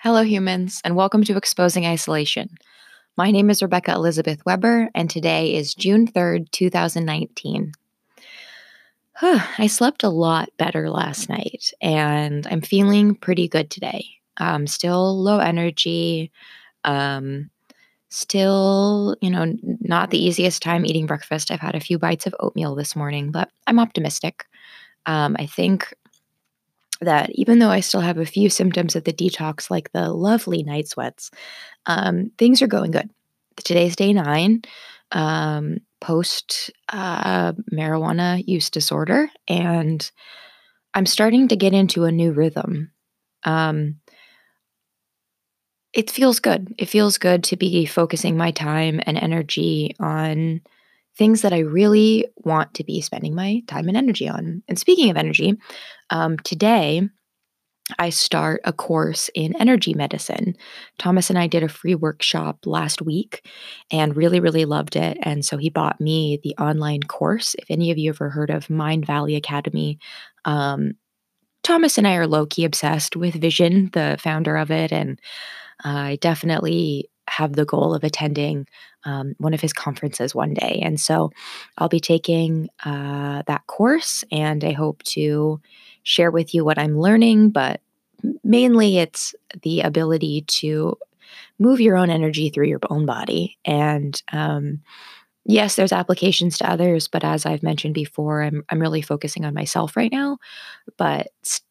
Hello, humans, and welcome to Exposing Isolation. My name is Rebecca Elizabeth Weber, and today is June 3rd, 2019. I slept a lot better last night, and I'm feeling pretty good today. Um, still low energy, um, still, you know, not the easiest time eating breakfast. I've had a few bites of oatmeal this morning, but I'm optimistic. Um, I think that even though I still have a few symptoms of the detox, like the lovely night sweats, um, things are going good. Today's day nine, um, post uh, marijuana use disorder, and I'm starting to get into a new rhythm. Um, it feels good. It feels good to be focusing my time and energy on things that I really want to be spending my time and energy on. And speaking of energy, um, today I start a course in energy medicine. Thomas and I did a free workshop last week and really, really loved it. And so he bought me the online course. If any of you ever heard of Mind Valley Academy, um, Thomas and I are low key obsessed with Vishen, the founder of it. And I definitely have the goal of attending um, one of his conferences one day. And so I'll be taking uh, that course and I hope to share with you what I'm learning, but mainly it's the ability to move your own energy through your own body. And um, yes, there's applications to others, but as I've mentioned before, I'm, I'm really focusing on myself right now. But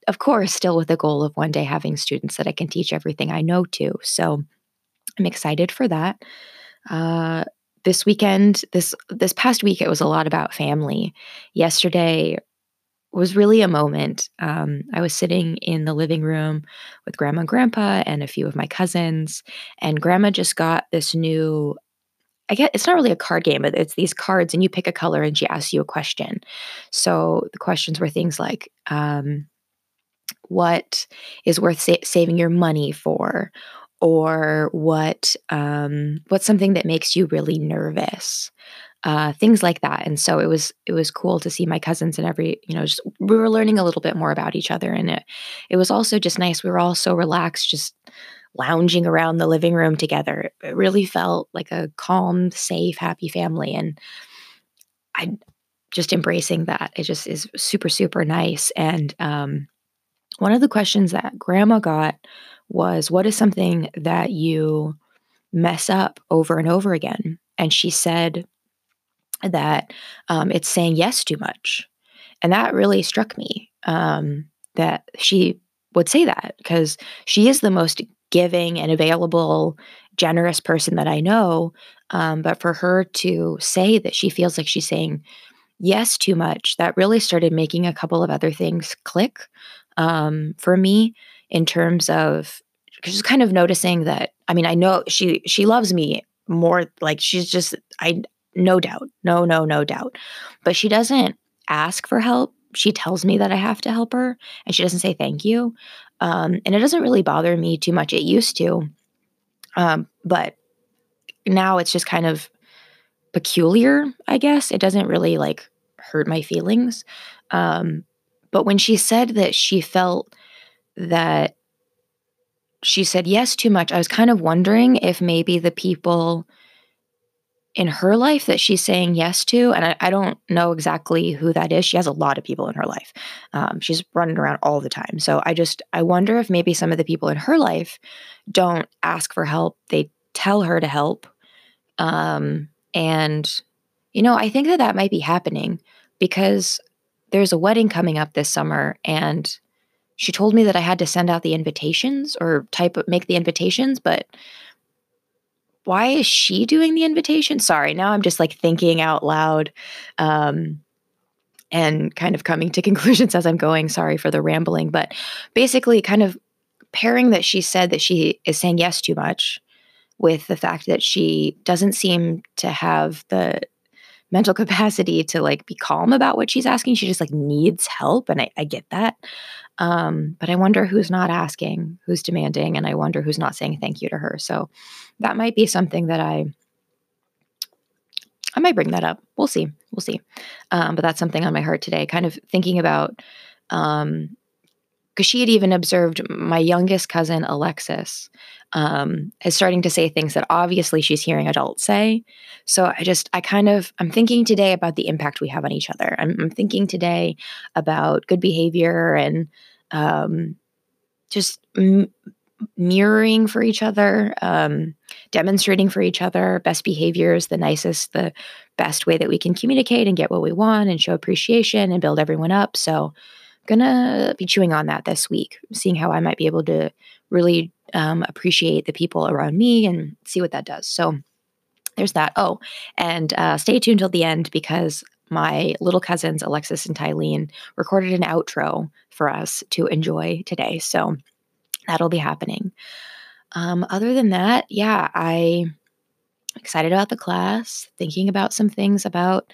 of course, still with the goal of one day having students that I can teach everything I know to. So I'm excited for that. Uh, this weekend, this this past week, it was a lot about family. Yesterday was really a moment. Um, I was sitting in the living room with grandma and grandpa and a few of my cousins, and grandma just got this new. I get it's not really a card game, but it's these cards, and you pick a color, and she asks you a question. So the questions were things like, um, "What is worth sa- saving your money for?" Or what um, what's something that makes you really nervous uh, things like that. And so it was it was cool to see my cousins and every you know just we were learning a little bit more about each other. And it it was also just nice. We were all so relaxed just lounging around the living room together. It really felt like a calm safe happy family. And i just embracing that it just is super super nice. And um, one of the questions that grandma got was what is something that you mess up over and over again? And she said that um, it's saying yes too much. And that really struck me um, that she would say that because she is the most giving and available, generous person that I know. Um, but for her to say that she feels like she's saying yes too much, that really started making a couple of other things click um, for me in terms of just kind of noticing that i mean i know she she loves me more like she's just i no doubt no no no doubt. But she doesn't ask for help. She tells me that i have to help her and she doesn't say thank you. Um, and it doesn't really bother me too much. It used to um, but now it's just kind of peculiar i guess. It doesn't really like hurt my feelings. Um, but when she said that she felt that she said yes too much, I was kind of wondering if maybe the people in her life that she's saying yes to, and I, I don't know exactly who that is. She has a lot of people in her life. Um, she's running around all the time. So I just, I wonder if maybe some of the people in her life don't ask for help. They tell her to help. Um, and, you know, I think that that might be happening because there's a wedding coming up this summer and she told me that I had to send out the invitations or type make the invitations, but why is she doing the invitation? Sorry, now I'm just like thinking out loud um, and kind of coming to conclusions as I'm going. Sorry for the rambling, but basically, kind of pairing that she said that she is saying yes too much with the fact that she doesn't seem to have the mental capacity to like be calm about what she's asking. She just like needs help. And I, I get that. Um, but I wonder who's not asking, who's demanding, and I wonder who's not saying thank you to her. So that might be something that I I might bring that up. We'll see. We'll see. Um, but that's something on my heart today, kind of thinking about um, because she had even observed my youngest cousin, Alexis, um, is starting to say things that obviously she's hearing adults say. So I just, I kind of, I'm thinking today about the impact we have on each other. I'm, I'm thinking today about good behavior and um, just m- mirroring for each other, um, demonstrating for each other best behaviors, the nicest, the best way that we can communicate and get what we want and show appreciation and build everyone up. So gonna be chewing on that this week, seeing how I might be able to really um, appreciate the people around me and see what that does. So there's that. Oh, and uh, stay tuned till the end because my little cousins Alexis and Tylene recorded an outro for us to enjoy today. So that'll be happening. Um, other than that, yeah, I excited about the class, thinking about some things about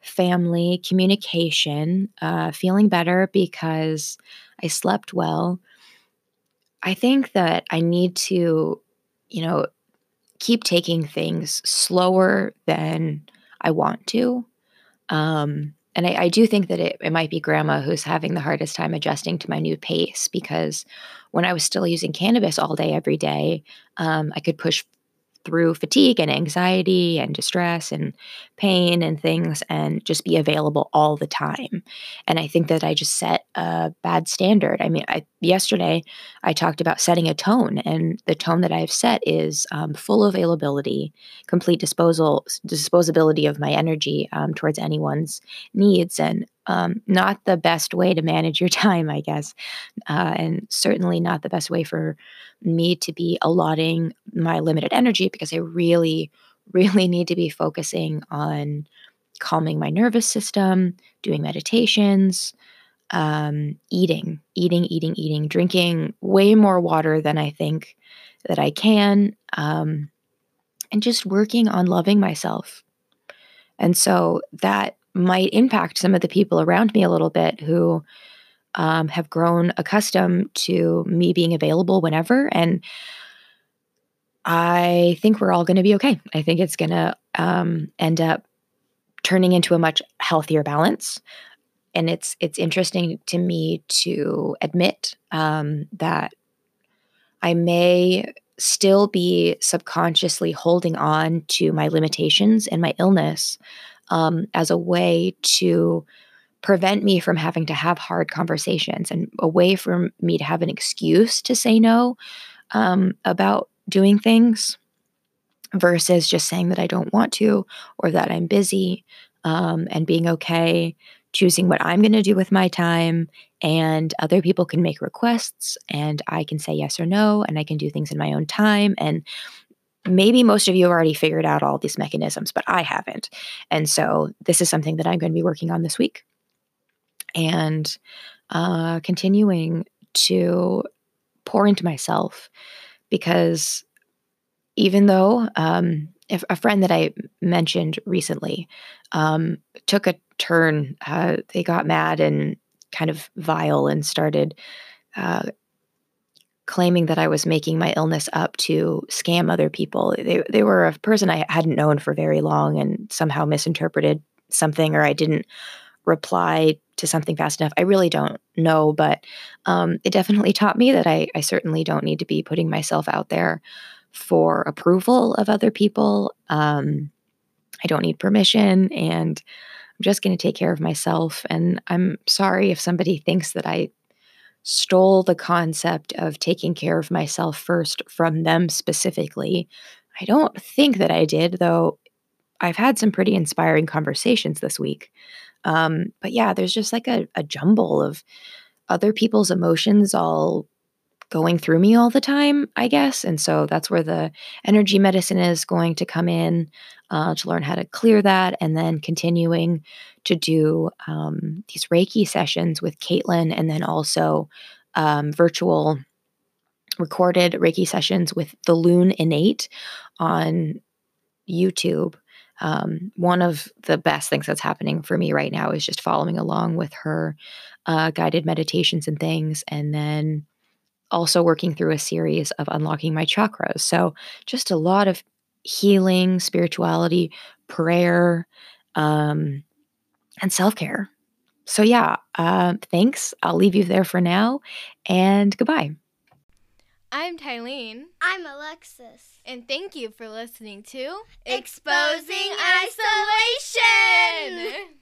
family, communication, uh, feeling better because I slept well. I think that I need to, you know, keep taking things slower than I want to. Um, and I, I, do think that it, it might be grandma who's having the hardest time adjusting to my new pace because when I was still using cannabis all day, every day, um, I could push through fatigue and anxiety and distress and pain and things and just be available all the time. And I think that I just set a bad standard. I mean, I, yesterday I talked about setting a tone, and the tone that I've set is um, full availability, complete disposal disposability of my energy um, towards anyone's needs, and um, not the best way to manage your time, I guess, uh, and certainly not the best way for me to be allotting my limited energy because I really, really need to be focusing on calming my nervous system, doing meditations, um, eating, eating, eating, eating, drinking way more water than I think that I can, um, and just working on loving myself. And so that might impact some of the people around me a little bit who um, have grown accustomed to me being available whenever. And I think we're all going to be okay. I think it's going to um, end up turning into a much healthier balance. And it's it's interesting to me to admit um, that I may still be subconsciously holding on to my limitations and my illness um, as a way to prevent me from having to have hard conversations and a way for me to have an excuse to say no um, about doing things versus just saying that I don't want to or that I'm busy um, and being okay choosing what I'm going to do with my time. And other people can make requests and I can say yes or no, and I can do things in my own time. And maybe most of you have already figured out all these mechanisms, but I haven't. And so this is something that I'm going to be working on this week and uh, continuing to pour into myself because even though um, if a friend that I mentioned recently um, took a turn, uh, they got mad and kind of vile and started uh, claiming that I was making my illness up to scam other people. They, they were a person I hadn't known for very long and somehow misinterpreted something, or I didn't reply to something fast enough. I really don't know, but um, it definitely taught me that I, I certainly don't need to be putting myself out there for approval of other people. Um, I don't need permission, and I'm just going to take care of myself. And I'm sorry if somebody thinks that I stole the concept of taking care of myself first from them specifically. I don't think that I did, though I've had some pretty inspiring conversations this week. Um, but yeah, there's just like a, a jumble of other people's emotions all going through me all the time, I guess. And so that's where the energy medicine is going to come in uh, to learn how to clear that and then continuing to do um, these Reiki sessions with Caitlin and then also um, virtual recorded Reiki sessions with the Loon Innate on YouTube. Um, one of the best things that's happening for me right now is just following along with her uh, guided meditations and things. And then also working through a series of unlocking my chakras. So, just a lot of healing, spirituality, prayer, um, and self care. So, yeah, uh, thanks. I'll leave you there for now and goodbye. I'm Tylene. I'm Alexis. And thank you for listening to Exposing Isolation!